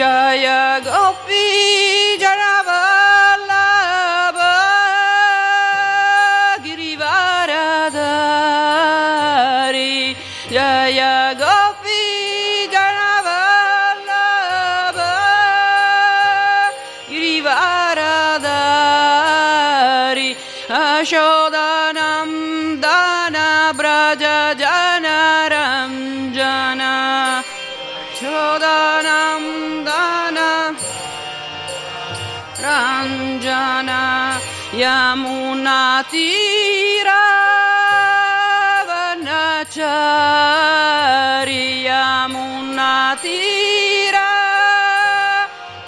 Jaya Gopi Yamuna Tira Vanachari Yamuna Tira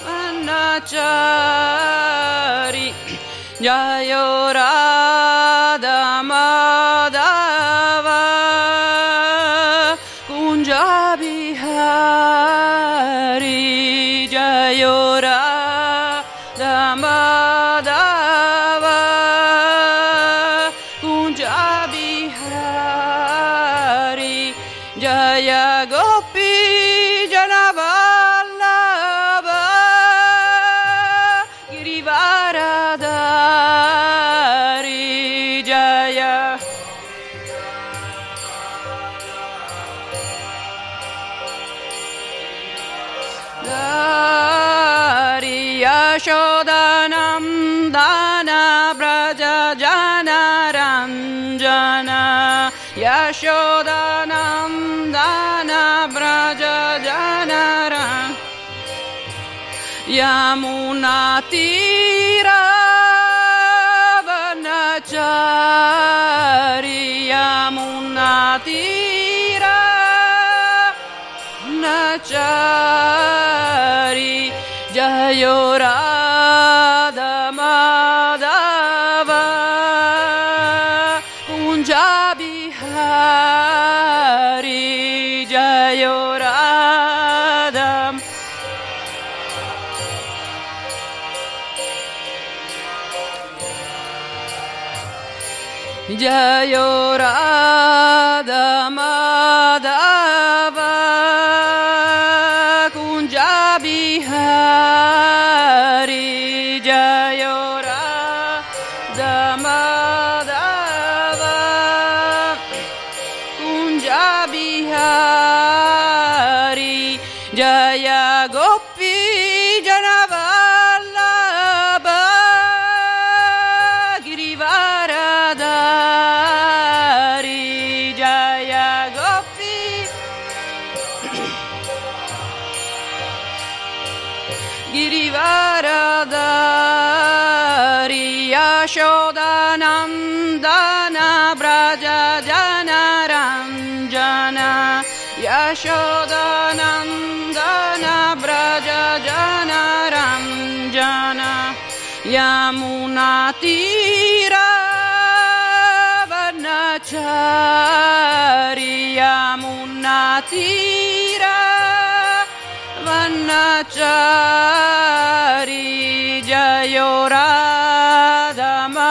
Vanachari Jayora Siamo una tiravanacharia, una tiravanacharia, Jayora. I'll be behind. यशोदनन्दन व्रज जनरञ्जन यमुनातीरवनचारि यमुनातीरा वनचारि जयो राधमा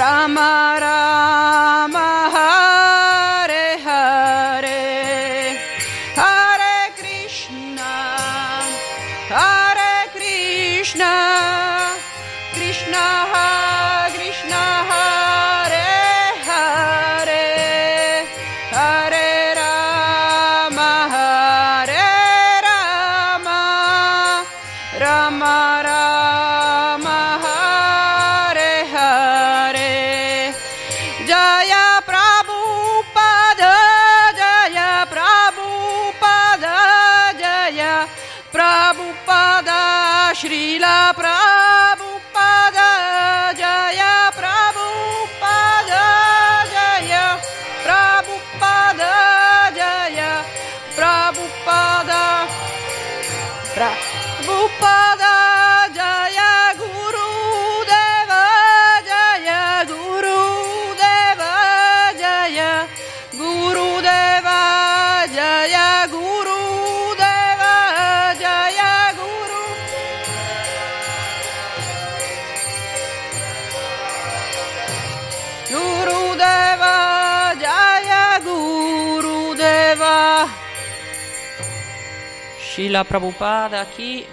amarás. Shila Prabhupada chi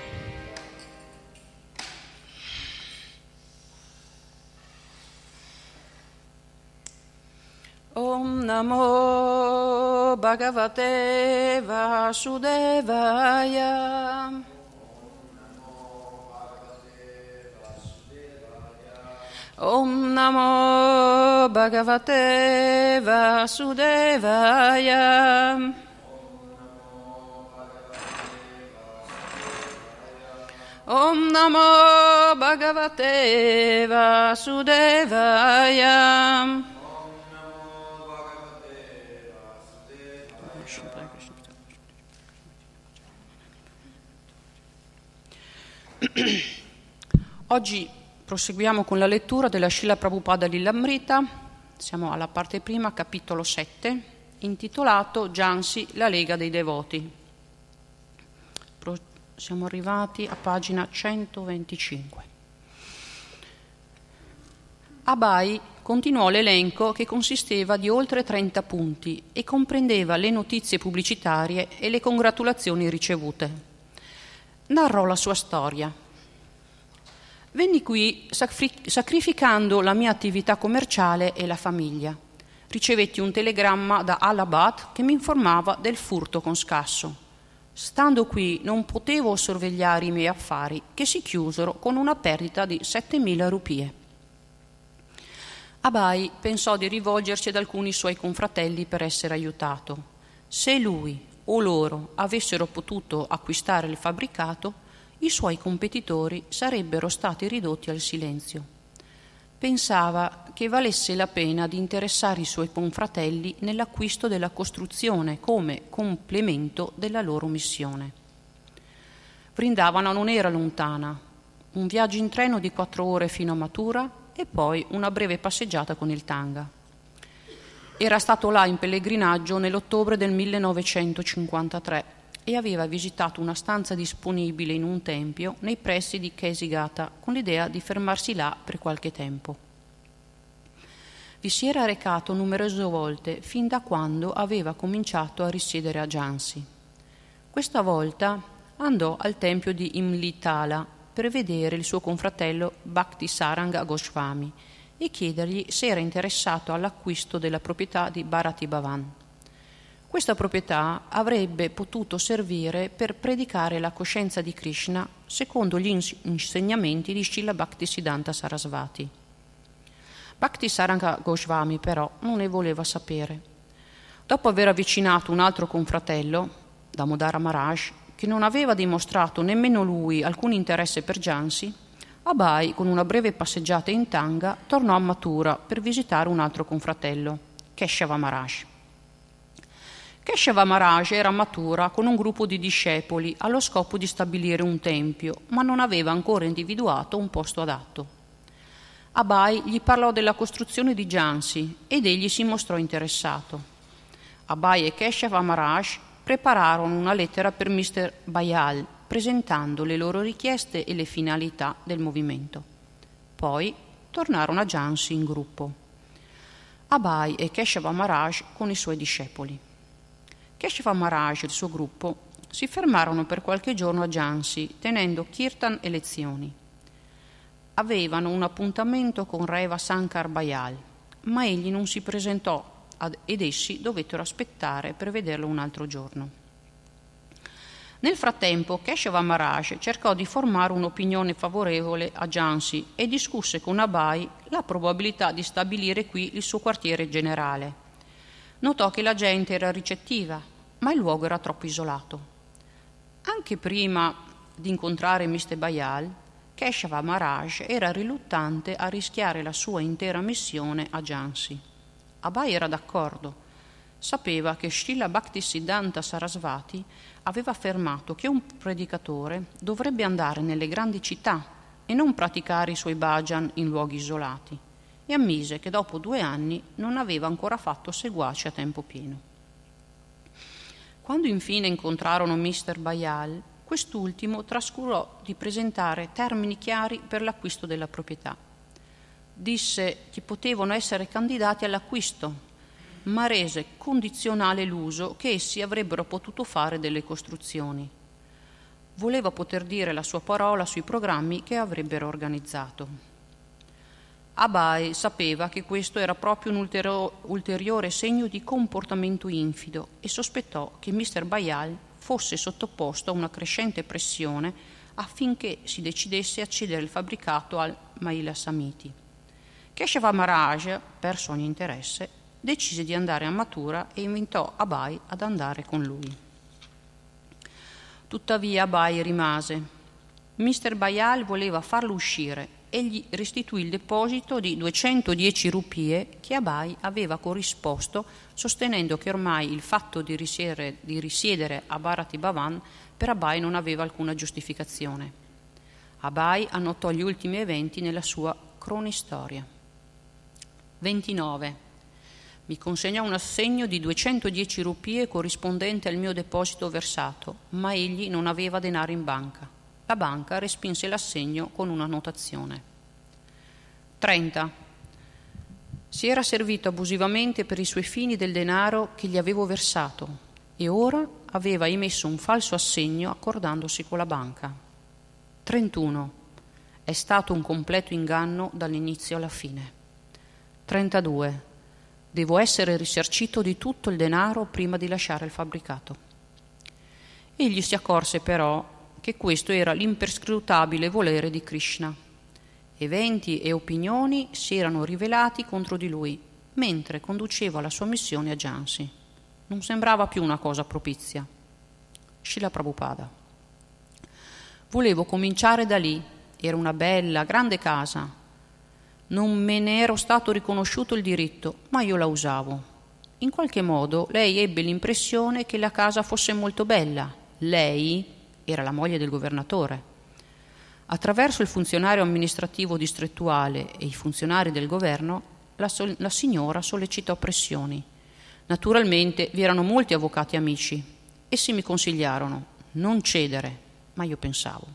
Om Namo Bhagavate Vasudevaya. Om Namo Bhagavate Vasudevaya Om Namo Bhagavate Vasudevaya Oggi proseguiamo con la lettura della Srila Prabhupada Lilamrita, siamo alla parte prima, capitolo 7, intitolato Jansi, la Lega dei Devoti. Siamo arrivati a pagina 125. Abai continuò l'elenco che consisteva di oltre 30 punti e comprendeva le notizie pubblicitarie e le congratulazioni ricevute. Narrò la sua storia. Venni qui sacri- sacrificando la mia attività commerciale e la famiglia. Ricevetti un telegramma da Allahabad che mi informava del furto con scasso. Stando qui non potevo sorvegliare i miei affari che si chiusero con una perdita di 7.000 rupie. Abai pensò di rivolgersi ad alcuni suoi confratelli per essere aiutato. Se lui o loro avessero potuto acquistare il fabbricato, i suoi competitori sarebbero stati ridotti al silenzio. Pensava che valesse la pena di interessare i suoi confratelli nell'acquisto della costruzione come complemento della loro missione. Vrindavana non era lontana, un viaggio in treno di quattro ore fino a Matura e poi una breve passeggiata con il Tanga. Era stato là in pellegrinaggio nell'ottobre del 1953 e aveva visitato una stanza disponibile in un tempio nei pressi di Kesigata con l'idea di fermarsi là per qualche tempo. Vi si era recato numerose volte fin da quando aveva cominciato a risiedere a Jansi. Questa volta andò al tempio di Imlitala per vedere il suo confratello Bhakti Saranga Goswami e chiedergli se era interessato all'acquisto della proprietà di Bharati Bhavan. Questa proprietà avrebbe potuto servire per predicare la coscienza di Krishna secondo gli insegnamenti di Srila Bhaktisiddhanta Sarasvati. Bhakti Saranga Goswami però non ne voleva sapere. Dopo aver avvicinato un altro confratello, Damodara Maharaj, che non aveva dimostrato nemmeno lui alcun interesse per Jansi, Abai, con una breve passeggiata in tanga, tornò a Mathura per visitare un altro confratello, Keshava Maharaj. Keshava Maharaj era a Mathura con un gruppo di discepoli allo scopo di stabilire un tempio, ma non aveva ancora individuato un posto adatto. Abai gli parlò della costruzione di Jansi ed egli si mostrò interessato. Abai e Keshava Maharaj prepararono una lettera per Mr. Bayal presentando le loro richieste e le finalità del movimento. Poi tornarono a Jansi in gruppo. Abai e Keshava Maharaj con i suoi discepoli. Keshava Maharaj e il suo gruppo si fermarono per qualche giorno a Jansi, tenendo kirtan e lezioni. Avevano un appuntamento con Reva Sankar Bayal, ma egli non si presentò ed essi dovettero aspettare per vederlo un altro giorno. Nel frattempo, Keshava Maharaj cercò di formare un'opinione favorevole a Jansi e discusse con Abai la probabilità di stabilire qui il suo quartiere generale. Notò che la gente era ricettiva, ma il luogo era troppo isolato. Anche prima di incontrare Mr. Bayal, Keshava Maharaj era riluttante a rischiare la sua intera missione a Jansi. Abai era d'accordo. Sapeva che Srila Bhaktisiddhanta Sarasvati aveva affermato che un predicatore dovrebbe andare nelle grandi città e non praticare i suoi bhajan in luoghi isolati e ammise che dopo due anni non aveva ancora fatto seguaci a tempo pieno. Quando infine incontrarono Mr. Bayal, quest'ultimo trascurò di presentare termini chiari per l'acquisto della proprietà. Disse che potevano essere candidati all'acquisto, ma rese condizionale l'uso che essi avrebbero potuto fare delle costruzioni. Voleva poter dire la sua parola sui programmi che avrebbero organizzato. Abai sapeva che questo era proprio un ulteriore segno di comportamento infido e sospettò che Mr. Bayal fosse sottoposto a una crescente pressione affinché si decidesse a cedere il fabbricato al Maila Samiti. Keshava Maharaj, perso ogni interesse, decise di andare a Mathura e invitò Abai ad andare con lui. Tuttavia Abai rimase. Mr. Bayal voleva farlo uscire egli restituì il deposito di 210 rupie che Abai aveva corrisposto sostenendo che ormai il fatto di risiedere, di risiedere a Bharati Bhavan per Abai non aveva alcuna giustificazione. Abai annotò gli ultimi eventi nella sua cronistoria. 29. Mi consegnò un assegno di 210 rupie corrispondente al mio deposito versato, ma egli non aveva denaro in banca la banca respinse l'assegno con una notazione. 30. Si era servito abusivamente per i suoi fini del denaro che gli avevo versato e ora aveva emesso un falso assegno accordandosi con la banca. 31. È stato un completo inganno dall'inizio alla fine. 32. Devo essere risarcito di tutto il denaro prima di lasciare il fabbricato. Egli si accorse però che questo era l'imperscrutabile volere di Krishna. Eventi e opinioni si erano rivelati contro di lui mentre conduceva la sua missione a Jansi. Non sembrava più una cosa propizia. Shila Prabhupada. Volevo cominciare da lì. Era una bella, grande casa. Non me ne ero stato riconosciuto il diritto, ma io la usavo. In qualche modo lei ebbe l'impressione che la casa fosse molto bella. Lei, era la moglie del governatore. Attraverso il funzionario amministrativo distrettuale e i funzionari del governo, la, so- la signora sollecitò pressioni. Naturalmente vi erano molti avvocati amici. Essi mi consigliarono non cedere, ma io pensavo,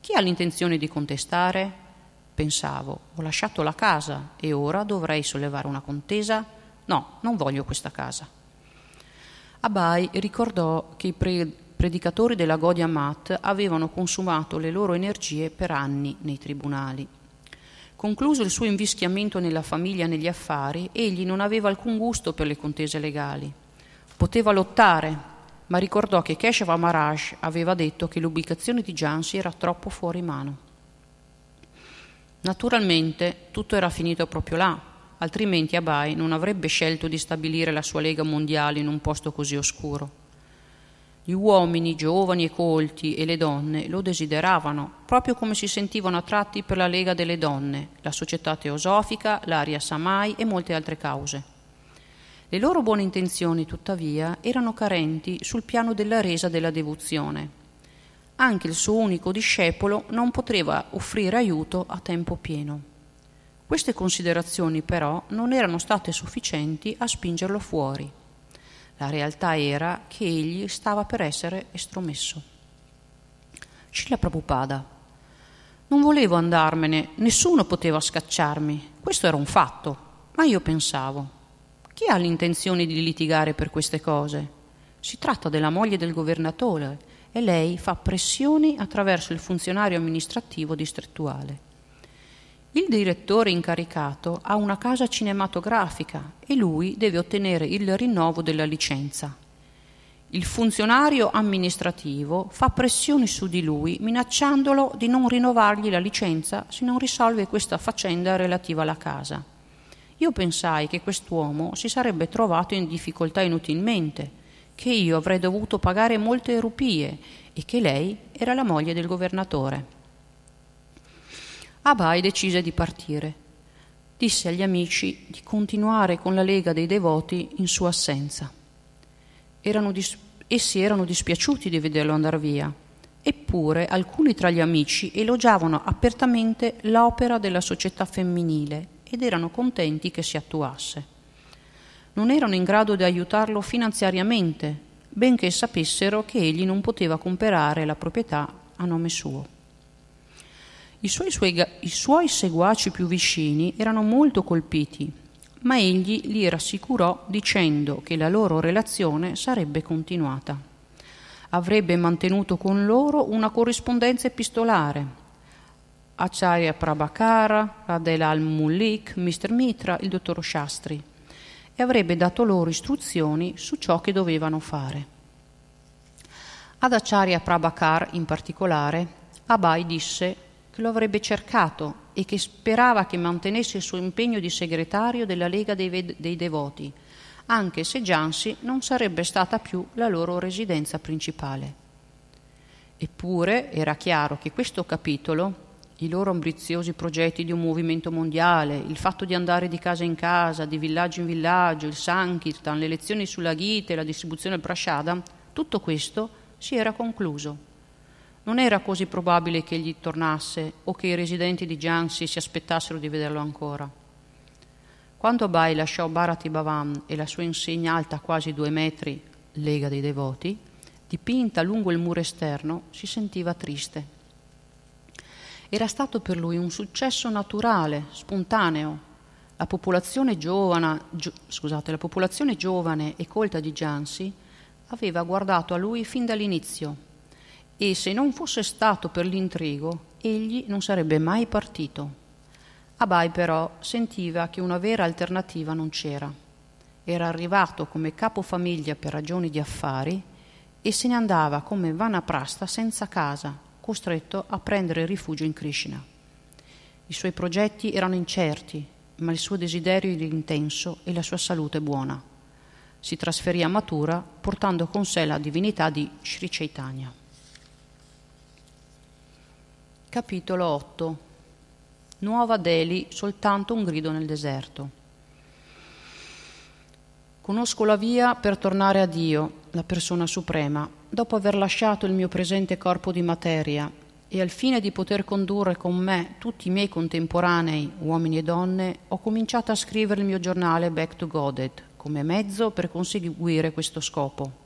chi ha l'intenzione di contestare? Pensavo, ho lasciato la casa e ora dovrei sollevare una contesa? No, non voglio questa casa. Abai ricordò che i pre- predicatori della Godia Mat avevano consumato le loro energie per anni nei tribunali. Concluso il suo invischiamento nella famiglia e negli affari, egli non aveva alcun gusto per le contese legali. Poteva lottare, ma ricordò che Keshava Maharaj aveva detto che l'ubicazione di Jansi era troppo fuori mano. Naturalmente tutto era finito proprio là, altrimenti Abai non avrebbe scelto di stabilire la sua lega mondiale in un posto così oscuro. Gli uomini giovani e colti e le donne lo desideravano, proprio come si sentivano attratti per la Lega delle Donne, la società teosofica, l'aria Samai e molte altre cause. Le loro buone intenzioni, tuttavia, erano carenti sul piano della resa della devozione. Anche il suo unico discepolo non poteva offrire aiuto a tempo pieno. Queste considerazioni, però, non erano state sufficienti a spingerlo fuori. La realtà era che egli stava per essere estromesso. Scilla Prabhupada. Non volevo andarmene, nessuno poteva scacciarmi, questo era un fatto, ma io pensavo, chi ha l'intenzione di litigare per queste cose? Si tratta della moglie del governatore e lei fa pressioni attraverso il funzionario amministrativo distrettuale. Il direttore incaricato ha una casa cinematografica e lui deve ottenere il rinnovo della licenza. Il funzionario amministrativo fa pressioni su di lui minacciandolo di non rinnovargli la licenza se non risolve questa faccenda relativa alla casa. Io pensai che quest'uomo si sarebbe trovato in difficoltà inutilmente, che io avrei dovuto pagare molte rupie e che lei era la moglie del governatore. Abai decise di partire. Disse agli amici di continuare con la Lega dei Devoti in sua assenza erano dis- essi erano dispiaciuti di vederlo andare via. Eppure alcuni tra gli amici elogiavano apertamente l'opera della società femminile ed erano contenti che si attuasse. Non erano in grado di aiutarlo finanziariamente, benché sapessero che egli non poteva comprare la proprietà a nome suo. I suoi, suoi, I suoi seguaci più vicini erano molto colpiti ma egli li rassicurò dicendo che la loro relazione sarebbe continuata. Avrebbe mantenuto con loro una corrispondenza epistolare. Acharya Prabhakara, Adela al-Mullik, Mr. Mitra, il dottor Shastri, e avrebbe dato loro istruzioni su ciò che dovevano fare. Ad Acharya Prabhakar in particolare, Abai disse che lo avrebbe cercato e che sperava che mantenesse il suo impegno di segretario della Lega dei, dei Devoti, anche se Jansi non sarebbe stata più la loro residenza principale. Eppure era chiaro che questo capitolo, i loro ambiziosi progetti di un movimento mondiale, il fatto di andare di casa in casa, di villaggio in villaggio, il Sankirtan, le lezioni sulla Gita e la distribuzione del Prashadam, tutto questo si era concluso non era così probabile che egli tornasse o che i residenti di Jansi si aspettassero di vederlo ancora. Quando Abai lasciò Bharati Bhavan e la sua insegna alta quasi due metri, Lega dei Devoti, dipinta lungo il muro esterno, si sentiva triste. Era stato per lui un successo naturale, spontaneo. La popolazione, giovane, gio, scusate, la popolazione giovane e colta di Jansi aveva guardato a lui fin dall'inizio e se non fosse stato per l'intrigo, egli non sarebbe mai partito. Abai però sentiva che una vera alternativa non c'era. Era arrivato come capofamiglia per ragioni di affari e se ne andava come vanaprasta senza casa, costretto a prendere rifugio in Krishna. I suoi progetti erano incerti, ma il suo desiderio era intenso e la sua salute buona. Si trasferì a Mathura portando con sé la divinità di Sri Chaitanya. Capitolo 8 Nuova Delhi, soltanto un grido nel deserto. Conosco la via per tornare a Dio, la persona suprema, dopo aver lasciato il mio presente corpo di materia e al fine di poter condurre con me tutti i miei contemporanei, uomini e donne, ho cominciato a scrivere il mio giornale Back to Godet come mezzo per conseguire questo scopo.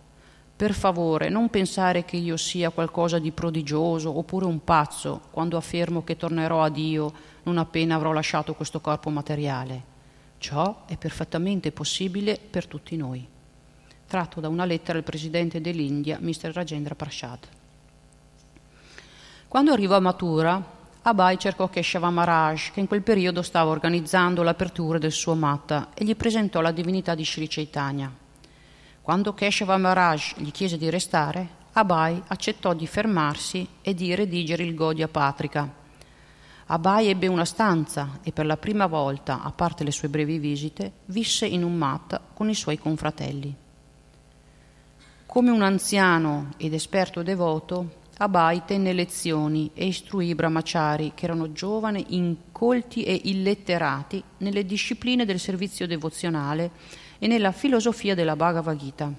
Per favore, non pensare che io sia qualcosa di prodigioso oppure un pazzo quando affermo che tornerò a Dio non appena avrò lasciato questo corpo materiale. Ciò è perfettamente possibile per tutti noi. Tratto da una lettera del presidente dell'India, Mr. Rajendra Prasad. Quando arrivò a Mathura, Abai cercò Keshava Maharaj, che in quel periodo stava organizzando l'apertura del suo matta, e gli presentò la divinità di Sri Chaitanya. Quando Keshava Maharaj gli chiese di restare, Abai accettò di fermarsi e di redigere il Godia Patrika. Abai ebbe una stanza e per la prima volta, a parte le sue brevi visite, visse in un mat con i suoi confratelli. Come un anziano ed esperto devoto, Abai tenne lezioni e istruì i brahmachari, che erano giovani, incolti e illetterati nelle discipline del servizio devozionale e nella filosofia della Bhagavad Gita.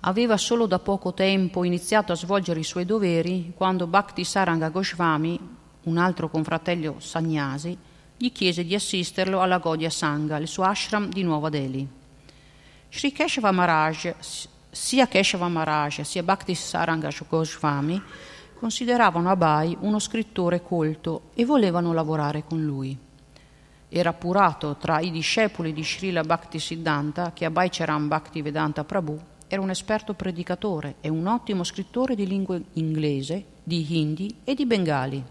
Aveva solo da poco tempo iniziato a svolgere i suoi doveri quando Bhakti Saranga Goswami, un altro confratello Sagnasi, gli chiese di assisterlo alla Godia Sangha, il suo ashram di Nuova Delhi. Sri Keshava Maharaj, sia Keshava Maharaj sia Bhakti Saranga Goswami consideravano Abai uno scrittore colto e volevano lavorare con lui. Era appurato tra i discepoli di Srila Bhaktisiddhanta che Abai Charan Bhaktivedanta Prabhu era un esperto predicatore e un ottimo scrittore di lingua inglese, di hindi e di bengali.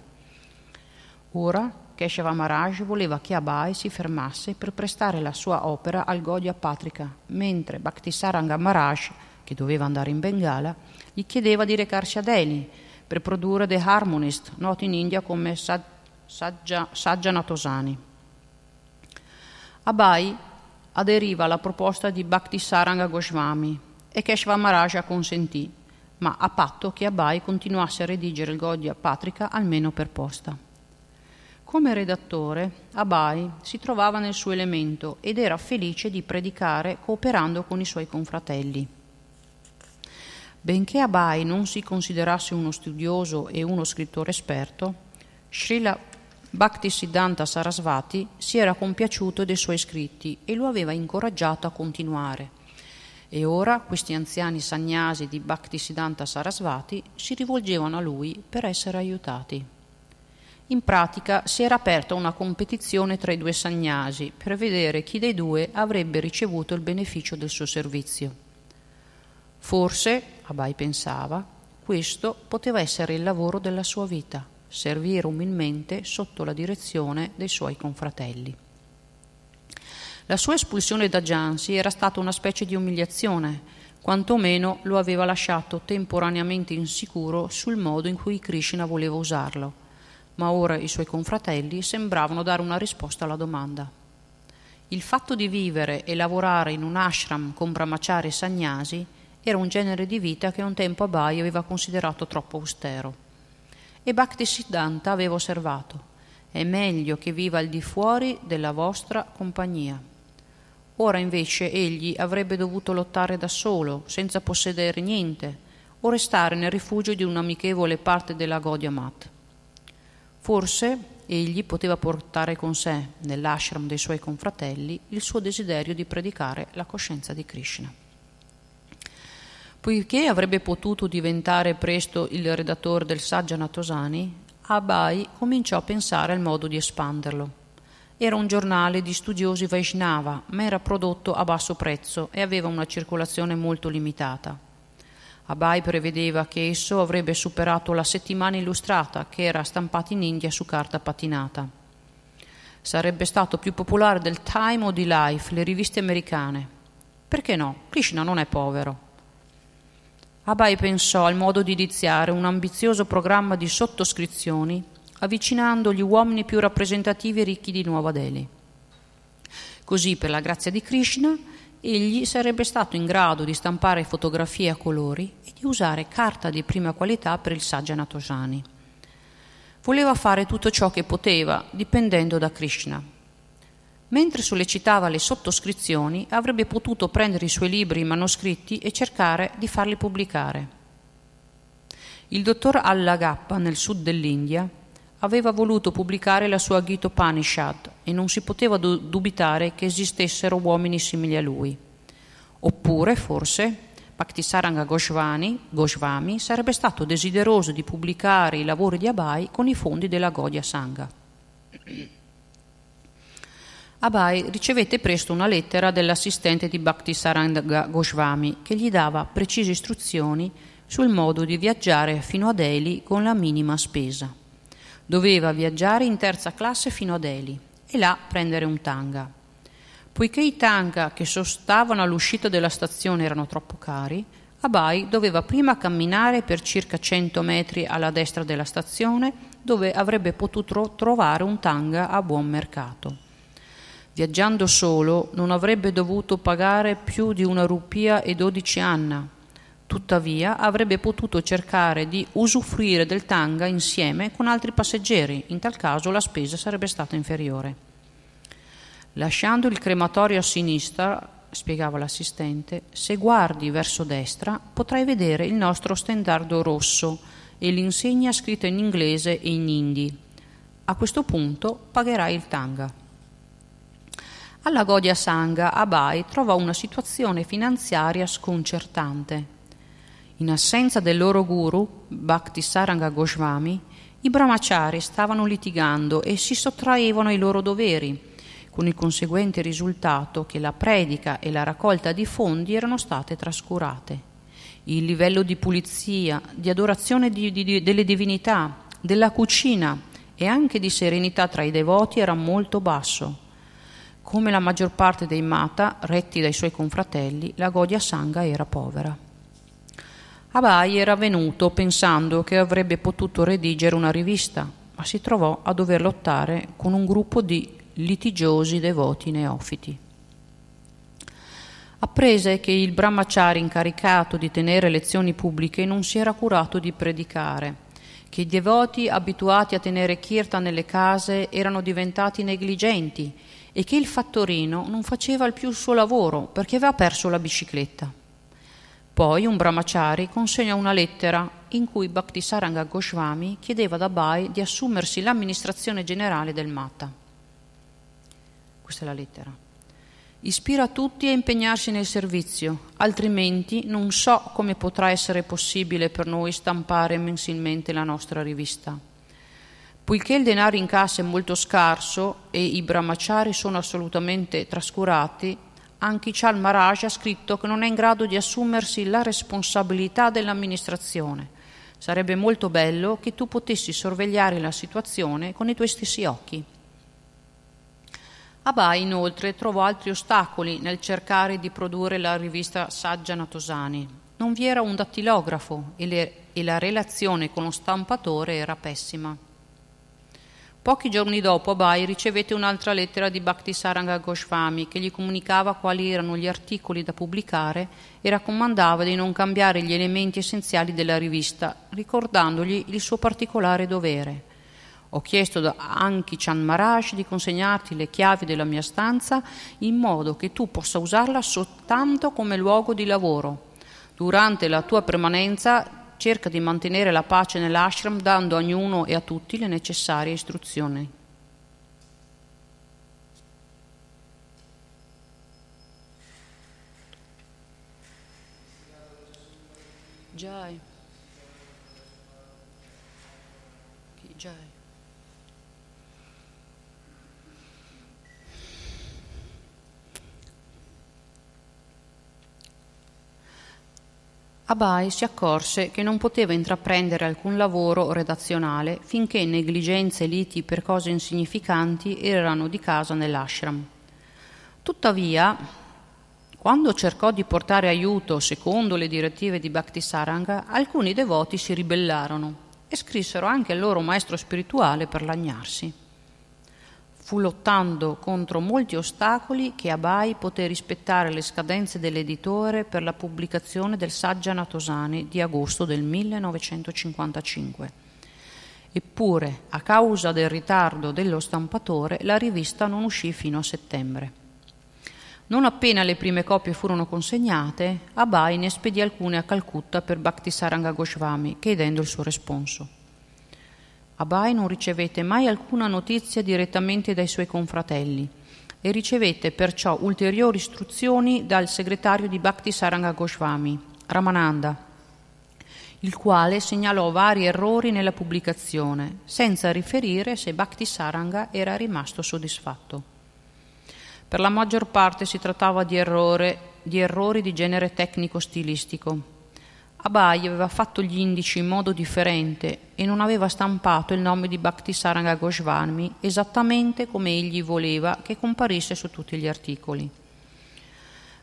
Ora Keshava Maharaj voleva che Abai si fermasse per prestare la sua opera al Gaudiya Patrika, mentre Bhaktisaranga Maharaj, che doveva andare in Bengala, gli chiedeva di recarsi a Delhi per produrre The Harmonist, noto in India come Sajja, Natosani. Abai aderiva alla proposta di Bhaktisaranga Goswami e Keshava Maharaj consentì, ma a patto che Abai continuasse a redigere il Gaudiya Patrika almeno per posta. Come redattore, Abai si trovava nel suo elemento ed era felice di predicare cooperando con i suoi confratelli. Benché Abai non si considerasse uno studioso e uno scrittore esperto, Srila Bhaktisiddhanta Sarasvati si era compiaciuto dei suoi scritti e lo aveva incoraggiato a continuare. E ora questi anziani sagnasi di Bhaktisiddhanta Sarasvati si rivolgevano a lui per essere aiutati. In pratica si era aperta una competizione tra i due sagnasi per vedere chi dei due avrebbe ricevuto il beneficio del suo servizio. Forse, Abai pensava, questo poteva essere il lavoro della sua vita, servire umilmente sotto la direzione dei suoi confratelli. La sua espulsione da Jansi era stata una specie di umiliazione, quantomeno lo aveva lasciato temporaneamente insicuro sul modo in cui Krishna voleva usarlo ma ora i suoi confratelli sembravano dare una risposta alla domanda. Il fatto di vivere e lavorare in un ashram con brahmachari e sagnasi era un genere di vita che un tempo Abai aveva considerato troppo austero. E Bhaktisiddhanta aveva osservato: è meglio che viva al di fuori della vostra compagnia. Ora invece egli avrebbe dovuto lottare da solo, senza possedere niente, o restare nel rifugio di un'amichevole parte della Gaudiya Mat. Forse egli poteva portare con sé, nell'ashram dei suoi confratelli, il suo desiderio di predicare la coscienza di Krishna. Poiché avrebbe potuto diventare presto il redattore del Sajjana Tosani, Abai cominciò a pensare al modo di espanderlo. Era un giornale di studiosi Vaishnava, ma era prodotto a basso prezzo e aveva una circolazione molto limitata. Abai prevedeva che esso avrebbe superato la settimana illustrata che era stampata in India su carta patinata. Sarebbe stato più popolare del Time o di Life, le riviste americane. Perché no? Krishna non è povero. Abai pensò al modo di iniziare un ambizioso programma di sottoscrizioni avvicinando gli uomini più rappresentativi e ricchi di Nuova Delhi. Così, per la grazia di Krishna, egli sarebbe stato in grado di stampare fotografie a colori e di usare carta di prima qualità per il Sajjana Tosani. Voleva fare tutto ciò che poteva, dipendendo da Krishna. Mentre sollecitava le sottoscrizioni, avrebbe potuto prendere i suoi libri manoscritti e cercare di farli pubblicare. Il dottor Allagappa, nel sud dell'India, aveva voluto pubblicare la sua Gita Upanishad e non si poteva dubitare che esistessero uomini simili a lui. Oppure, forse, Bhaktisaranga Goswami, Goswami sarebbe stato desideroso di pubblicare i lavori di Abai con i fondi della Godia Sangha. Abai ricevette presto una lettera dell'assistente di Bhaktisaranga Goswami che gli dava precise istruzioni sul modo di viaggiare fino a Delhi con la minima spesa. Doveva viaggiare in terza classe fino a Delhi e là prendere un tanga. Poiché i tanga che sostavano all'uscita della stazione erano troppo cari, Abai doveva prima camminare per circa 100 metri alla destra della stazione, dove avrebbe potuto trovare un tanga a buon mercato. Viaggiando solo non avrebbe dovuto pagare più di una rupia e 12 anna, Tuttavia avrebbe potuto cercare di usufruire del tanga insieme con altri passeggeri, in tal caso la spesa sarebbe stata inferiore. Lasciando il crematorio a sinistra, spiegava l'assistente, se guardi verso destra potrai vedere il nostro stendardo rosso e l'insegna scritta in inglese e in hindi. A questo punto pagherai il tanga. Alla Godia Sangha Abai trova una situazione finanziaria sconcertante In assenza del loro guru, Bhakti Saranga Goswami, i brahmachari stavano litigando e si sottraevano ai loro doveri, con il conseguente risultato che la predica e la raccolta di fondi erano state trascurate. Il livello di pulizia, di adorazione di, di, delle divinità, della cucina e anche di serenità tra i devoti era molto basso. Come la maggior parte dei mata, retti dai suoi confratelli, la Godia Sangha era povera. Abai era venuto pensando che avrebbe potuto redigere una rivista, ma si trovò a dover lottare con un gruppo di litigiosi devoti neofiti. Apprese che il brahmachari incaricato di tenere lezioni pubbliche non si era curato di predicare, che i devoti abituati a tenere kirtan nelle case erano diventati negligenti e che il fattorino non faceva più il suo lavoro perché aveva perso la bicicletta. Poi un brahmachari consegna una lettera in cui Bhaktisaranga Goswami chiedeva ad Abai di assumersi l'amministrazione generale del Mata. Questa è la lettera. Ispira tutti a impegnarsi nel servizio, altrimenti non so come potrà essere possibile per noi stampare mensilmente la nostra rivista. Poiché il denaro in cassa è molto scarso e i brahmachari sono assolutamente trascurati, anche Chal Maharaj ha scritto che non è in grado di assumersi la responsabilità dell'amministrazione. Sarebbe molto bello che tu potessi sorvegliare la situazione con i tuoi stessi occhi. Abai inoltre trovò altri ostacoli nel cercare di produrre la rivista Saggia Natosani. Non vi era un dattilografo e, le, e la relazione con lo stampatore era pessima. Pochi giorni dopo Abai ricevette un'altra lettera di Bhakti Saranga Goswami che gli comunicava quali erano gli articoli da pubblicare e raccomandava di non cambiare gli elementi essenziali della rivista, ricordandogli il suo particolare dovere. Ho chiesto a Anki Chan Maharaj di consegnarti le chiavi della mia stanza in modo che tu possa usarla soltanto come luogo di lavoro. Durante la tua permanenza cerca di mantenere la pace nell'ashram dando a ognuno e a tutti le necessarie istruzioni. Jai. Abai si accorse che non poteva intraprendere alcun lavoro redazionale finché negligenze e liti per cose insignificanti erano di casa nell'ashram. Tuttavia, quando cercò di portare aiuto secondo le direttive di Bhaktisaranga, alcuni devoti si ribellarono e scrissero anche al loro maestro spirituale per lagnarsi. Fu lottando contro molti ostacoli che Abai poté rispettare le scadenze dell'editore per la pubblicazione del Saggia Natosani di agosto del 1955. Eppure, a causa del ritardo dello stampatore, la rivista non uscì fino a settembre. Non appena le prime copie furono consegnate, Abai ne spedì alcune a Calcutta per Bhaktisaranga Goswami, chiedendo il suo responso. Abai non ricevette mai alcuna notizia direttamente dai suoi confratelli e ricevette perciò ulteriori istruzioni dal segretario di Bhakti Saranga Goswami, Ramananda, il quale segnalò vari errori nella pubblicazione, senza riferire se Bhakti Saranga era rimasto soddisfatto. Per la maggior parte si trattava di, errore, di errori di genere tecnico-stilistico, Abai aveva fatto gli indici in modo differente e non aveva stampato il nome di Bhaktisaranga Goswami esattamente come egli voleva che comparisse su tutti gli articoli.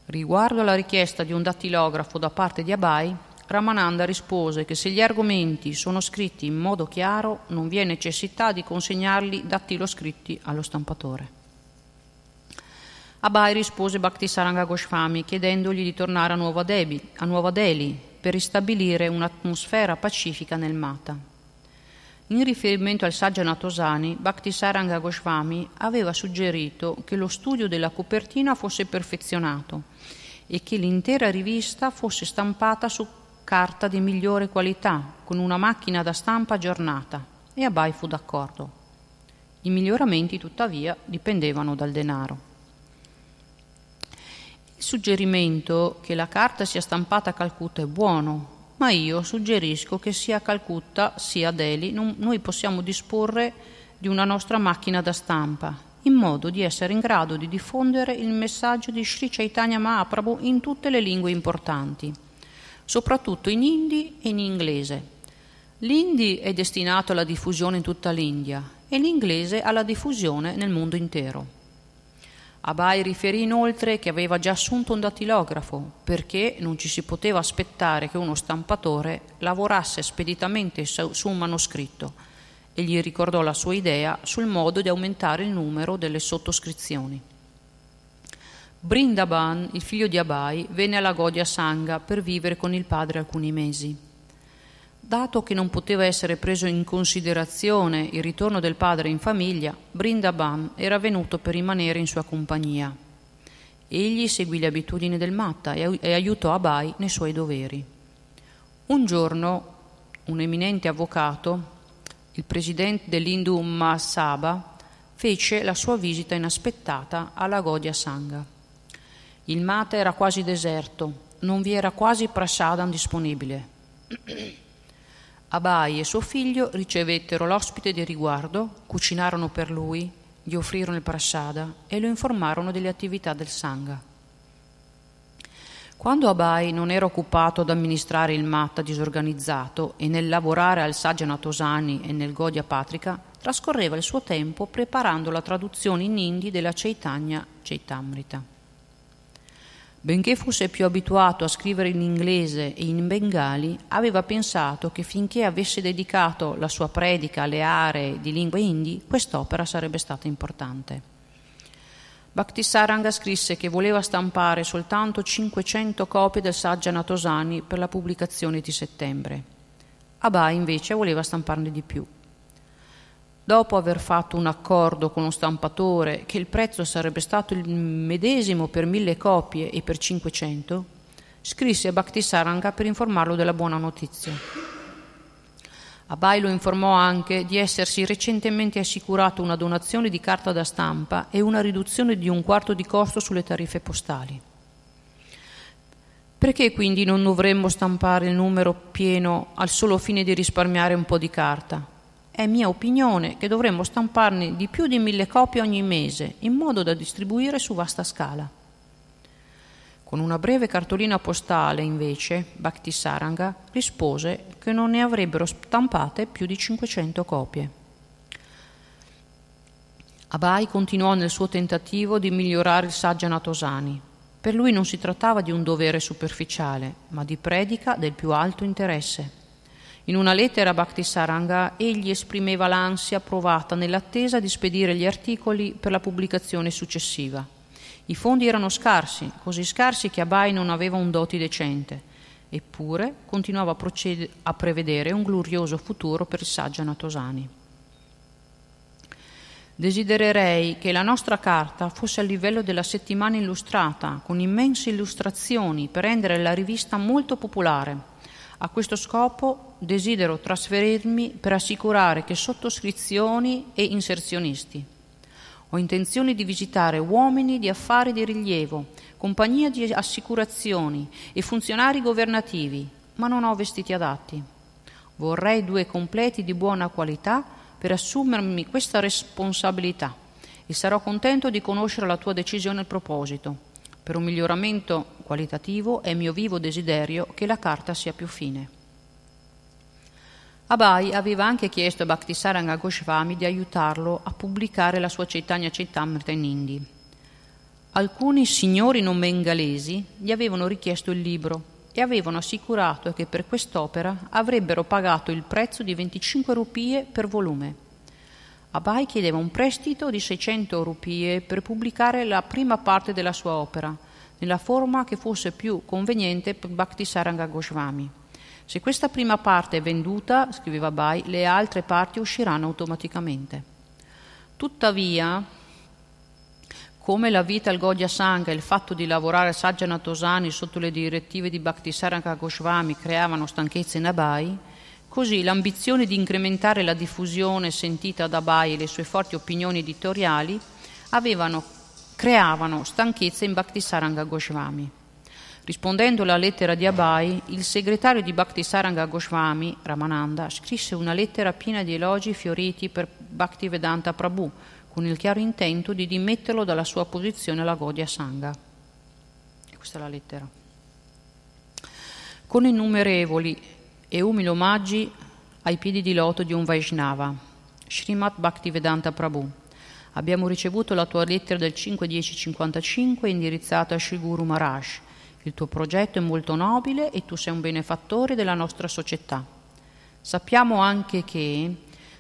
Riguardo alla richiesta di un dattilografo da parte di Abai, Ramananda rispose che se gli argomenti sono scritti in modo chiaro non vi è necessità di consegnarli dattiloscritti allo stampatore. Abai rispose Bhaktisaranga Goswami chiedendogli di tornare a Nuova, Debi, a Nuova Delhi per ristabilire un'atmosfera pacifica nel Mata. In riferimento al saggio Natosani, Bhaktisaranga Goswami aveva suggerito che lo studio della copertina fosse perfezionato e che l'intera rivista fosse stampata su carta di migliore qualità, con una macchina da stampa aggiornata, e Abai fu d'accordo. I miglioramenti, tuttavia, dipendevano dal denaro. Il suggerimento che la carta sia stampata a Calcutta è buono, ma io suggerisco che sia a Calcutta sia a Delhi non, noi possiamo disporre di una nostra macchina da stampa, in modo di essere in grado di diffondere il messaggio di Sri Chaitanya Mahaprabhu in tutte le lingue importanti, soprattutto in hindi e in inglese. L'indi è destinato alla diffusione in tutta l'India e l'inglese alla diffusione nel mondo intero. Abai riferì inoltre che aveva già assunto un dattilografo perché non ci si poteva aspettare che uno stampatore lavorasse speditamente su un manoscritto e gli ricordò la sua idea sul modo di aumentare il numero delle sottoscrizioni. Brindaban, il figlio di Abai, venne alla Godia Sangha per vivere con il padre alcuni mesi. Dato che non poteva essere preso in considerazione il ritorno del padre in famiglia, Brindaban era venuto per rimanere in sua compagnia. Egli seguì le abitudini del Matta e aiutò Abai nei suoi doveri. Un giorno un eminente avvocato, il presidente dell'Indu Mahasabha, fece la sua visita inaspettata alla Godia Sangha. Il Mata era quasi deserto, non vi era quasi prasadam disponibile. Abai e suo figlio ricevettero l'ospite di riguardo, cucinarono per lui, gli offrirono il prasada e lo informarono delle attività del Sangha. Quando Abai non era occupato ad amministrare il Matta disorganizzato e nel lavorare al Sajjana Tosani e nel Godia Patrika, trascorreva il suo tempo preparando la traduzione in hindi della Chaitanya Chaitamrita. Benché fosse più abituato a scrivere in inglese e in bengali, aveva pensato che finché avesse dedicato la sua predica alle aree di lingua hindi, quest'opera sarebbe stata importante. Bhaktisaranga scrisse che voleva stampare soltanto 500 copie del Saggia Natosani per la pubblicazione di settembre. Abai invece voleva stamparne di più. Dopo aver fatto un accordo con lo stampatore che il prezzo sarebbe stato il medesimo per mille copie e per 500, scrisse a Bhaktisaranga per informarlo della buona notizia. Abai lo informò anche di essersi recentemente assicurato una donazione di carta da stampa e una riduzione di un quarto di costo sulle tariffe postali. Perché quindi non dovremmo stampare il numero pieno al solo fine di risparmiare un po' di carta? È mia opinione che dovremmo stamparne di più di mille copie ogni mese, in modo da distribuire su vasta scala. Con una breve cartolina postale, invece, Bhakti Saranga rispose che non ne avrebbero stampate più di 500 copie. Abai continuò nel suo tentativo di migliorare il Sajjana Tosani. Per lui non si trattava di un dovere superficiale, ma di predica del più alto interesse. In una lettera a Bhaktisaranga egli esprimeva l'ansia provata nell'attesa di spedire gli articoli per la pubblicazione successiva. I fondi erano scarsi, così scarsi che Abai non aveva un doti decente, eppure continuava a, proced- a prevedere un glorioso futuro per il Saggia Natosani. Desidererei che la nostra carta fosse a livello della settimana illustrata, con immense illustrazioni per rendere la rivista molto popolare a questo scopo desidero trasferirmi per assicurare che sottoscrizioni e inserzionisti. Ho intenzione di visitare uomini di affari di rilievo, compagnie di assicurazioni e funzionari governativi, ma non ho vestiti adatti. Vorrei due completi di buona qualità per assumermi questa responsabilità e sarò contento di conoscere la tua decisione al proposito. Per un miglioramento qualitativo è mio vivo desiderio che la carta sia più fine. Abai aveva anche chiesto a Bhaktisaranga Goswami di aiutarlo a pubblicare la sua Chaitanya Chaitamrita in hindi. Alcuni signori non bengalesi gli avevano richiesto il libro e avevano assicurato che per quest'opera avrebbero pagato il prezzo di 25 rupie per volume. Abai chiedeva un prestito di 600 rupie per pubblicare la prima parte della sua opera, nella forma che fosse più conveniente per Bhaktisaranga Goswami. Se questa prima parte è venduta, scriveva Abai, le altre parti usciranno automaticamente. Tuttavia, come la vita al Gogya Sangha e il fatto di lavorare Sajjana Tosani sotto le direttive di Bhaktisaranga Goswami creavano stanchezza in Abai, Così l'ambizione di incrementare la diffusione sentita da Bai e le sue forti opinioni editoriali avevano, creavano stanchezza in Bhaktisaranga Goswami. Rispondendo alla lettera di Abai, il segretario di Bhaktisaranga Goswami, Ramananda, scrisse una lettera piena di elogi fioriti per Bhaktivedanta Prabhu, con il chiaro intento di dimetterlo dalla sua posizione alla Gaudiya Sangha. Questa è la lettera. Con innumerevoli e umili omaggi ai piedi di loto di un Vaishnava, Srimad Bhaktivedanta Prabhu, abbiamo ricevuto la tua lettera del 5.10.55 indirizzata a Sri Guru Maharaj, il tuo progetto è molto nobile e tu sei un benefattore della nostra società. Sappiamo anche che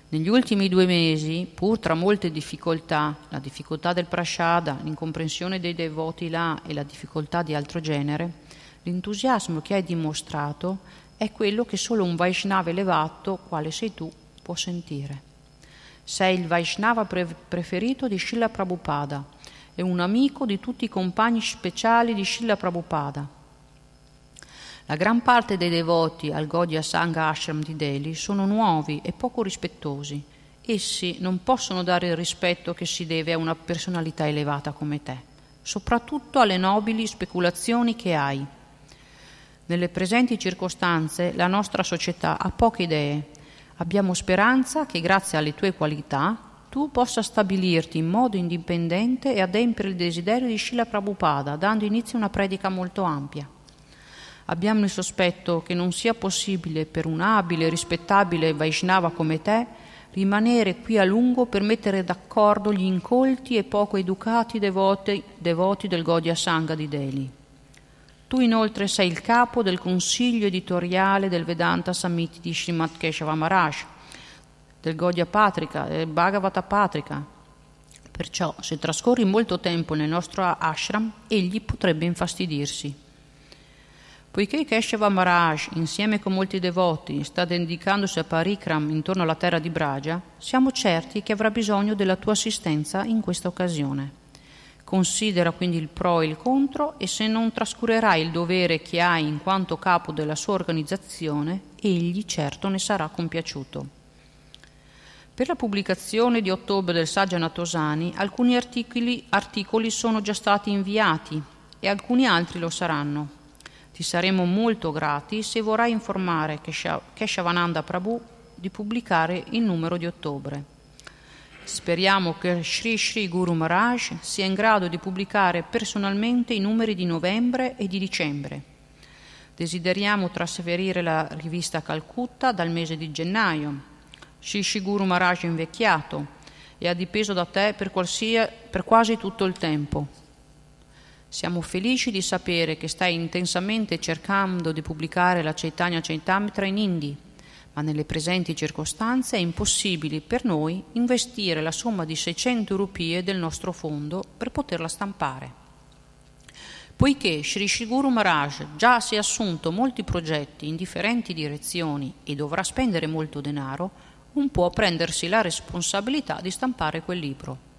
negli ultimi due mesi, pur tra molte difficoltà, la difficoltà del prashada, l'incomprensione dei devoti là e la difficoltà di altro genere, l'entusiasmo che hai dimostrato è quello che solo un Vaishnava elevato, quale sei tu, può sentire. Sei il Vaishnava pre- preferito di Srila Prabhupada è un amico di tutti i compagni speciali di Srila Prabhupada. La gran parte dei devoti al Gaudiya Sangha Ashram di Delhi sono nuovi e poco rispettosi. Essi non possono dare il rispetto che si deve a una personalità elevata come te, soprattutto alle nobili speculazioni che hai. Nelle presenti circostanze la nostra società ha poche idee. Abbiamo speranza che grazie alle tue qualità tu possa stabilirti in modo indipendente e adempiere il desiderio di Srila Prabhupada, dando inizio a una predica molto ampia. Abbiamo il sospetto che non sia possibile per un abile e rispettabile Vaishnava come te rimanere qui a lungo per mettere d'accordo gli incolti e poco educati devoti, devoti del Gaudiya Sangha di Delhi. Tu inoltre sei il capo del consiglio editoriale del Vedanta Samiti di Srimad Keshava Maharaj, del Gaudiya Patrika, del Bhagavata Patrika. Perciò, se trascorri molto tempo nel nostro ashram, egli potrebbe infastidirsi. Poiché Keshava Maharaj, insieme con molti devoti, sta dedicandosi a Parikram intorno alla terra di Braja, siamo certi che avrà bisogno della tua assistenza in questa occasione. Considera quindi il pro e il contro e se non trascurerai il dovere che hai in quanto capo della sua organizzazione, egli certo ne sarà compiaciuto. Per la pubblicazione di ottobre del Saggia Natosani alcuni articoli, articoli sono già stati inviati e alcuni altri lo saranno. Ti saremo molto grati se vorrai informare Keshavananda Prabhu di pubblicare il numero di ottobre. Speriamo che Sri Sri Guru Maharaj sia in grado di pubblicare personalmente i numeri di novembre e di dicembre. Desideriamo trasferire la rivista Calcutta dal mese di gennaio Shishiguru Maharaj invecchiato e ha dipeso da te per, per quasi tutto il tempo. Siamo felici di sapere che stai intensamente cercando di pubblicare la Chaitanya Chaitamitra in Indi, ma nelle presenti circostanze è impossibile per noi investire la somma di 600 rupie del nostro fondo per poterla stampare. Poiché Sri Shiguru Maharaj già si è assunto molti progetti in differenti direzioni e dovrà spendere molto denaro, non può prendersi la responsabilità di stampare quel libro.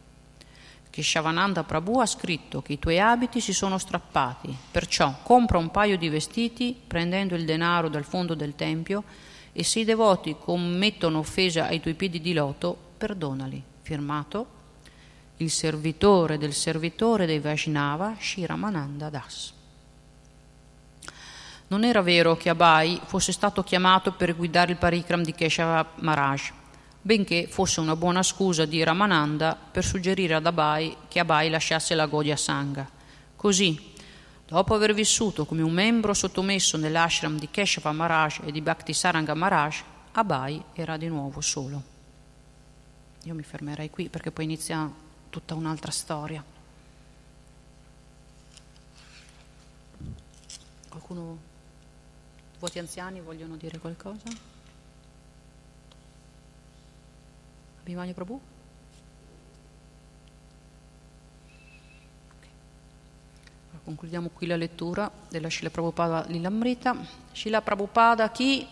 Keshavananda Prabhu ha scritto che i tuoi abiti si sono strappati, perciò compra un paio di vestiti prendendo il denaro dal fondo del tempio e se i devoti commettono offesa ai tuoi piedi di loto, perdonali. Firmato il servitore del servitore dei Vaishnava, Shiramananda Das. Non era vero che Abai fosse stato chiamato per guidare il parikram di Keshava Maharaj, benché fosse una buona scusa di Ramananda per suggerire ad Abai che Abai lasciasse la Gaudiya Sangha. Così, dopo aver vissuto come un membro sottomesso nell'ashram di Keshava Maharaj e di Bhaktisaranga Maharaj, Abai era di nuovo solo. Io mi fermerei qui perché poi inizia tutta un'altra storia. Qualcuno Voti anziani vogliono dire qualcosa? Abhimanyu Prabhu? concludiamo qui la lettura della Shila Prabhupada Lilamrita. Shila Prabhupada chi